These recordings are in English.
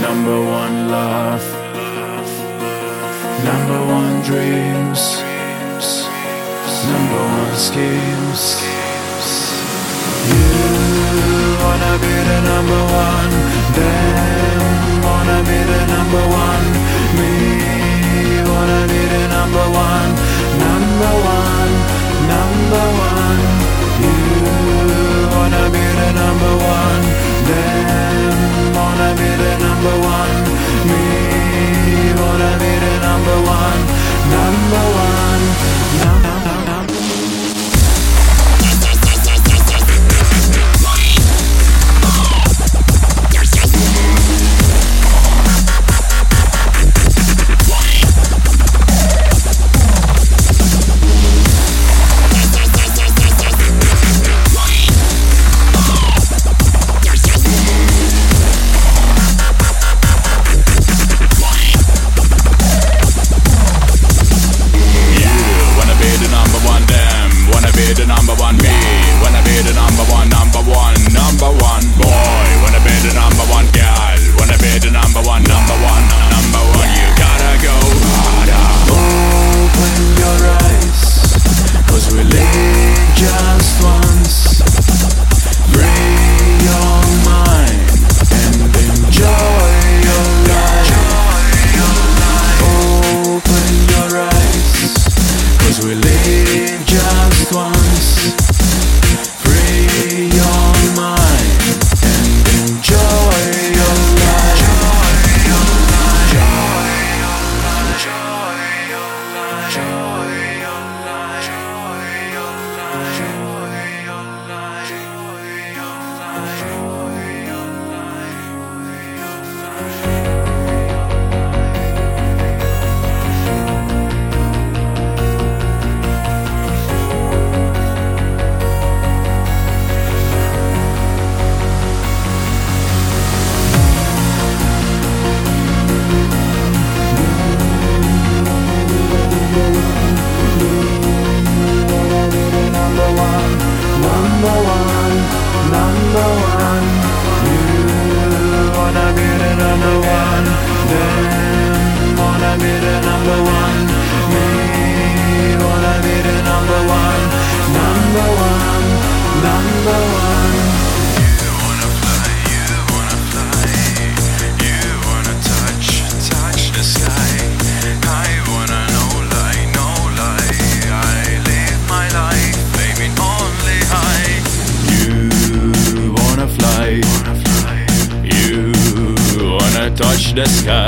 Number one love, number one dreams, number one schemes. You wanna be the number one, them wanna be the number one. touch the sky.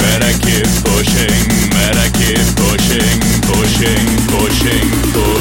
Better keep pushing, better keep pushing, pushing, pushing, pushing.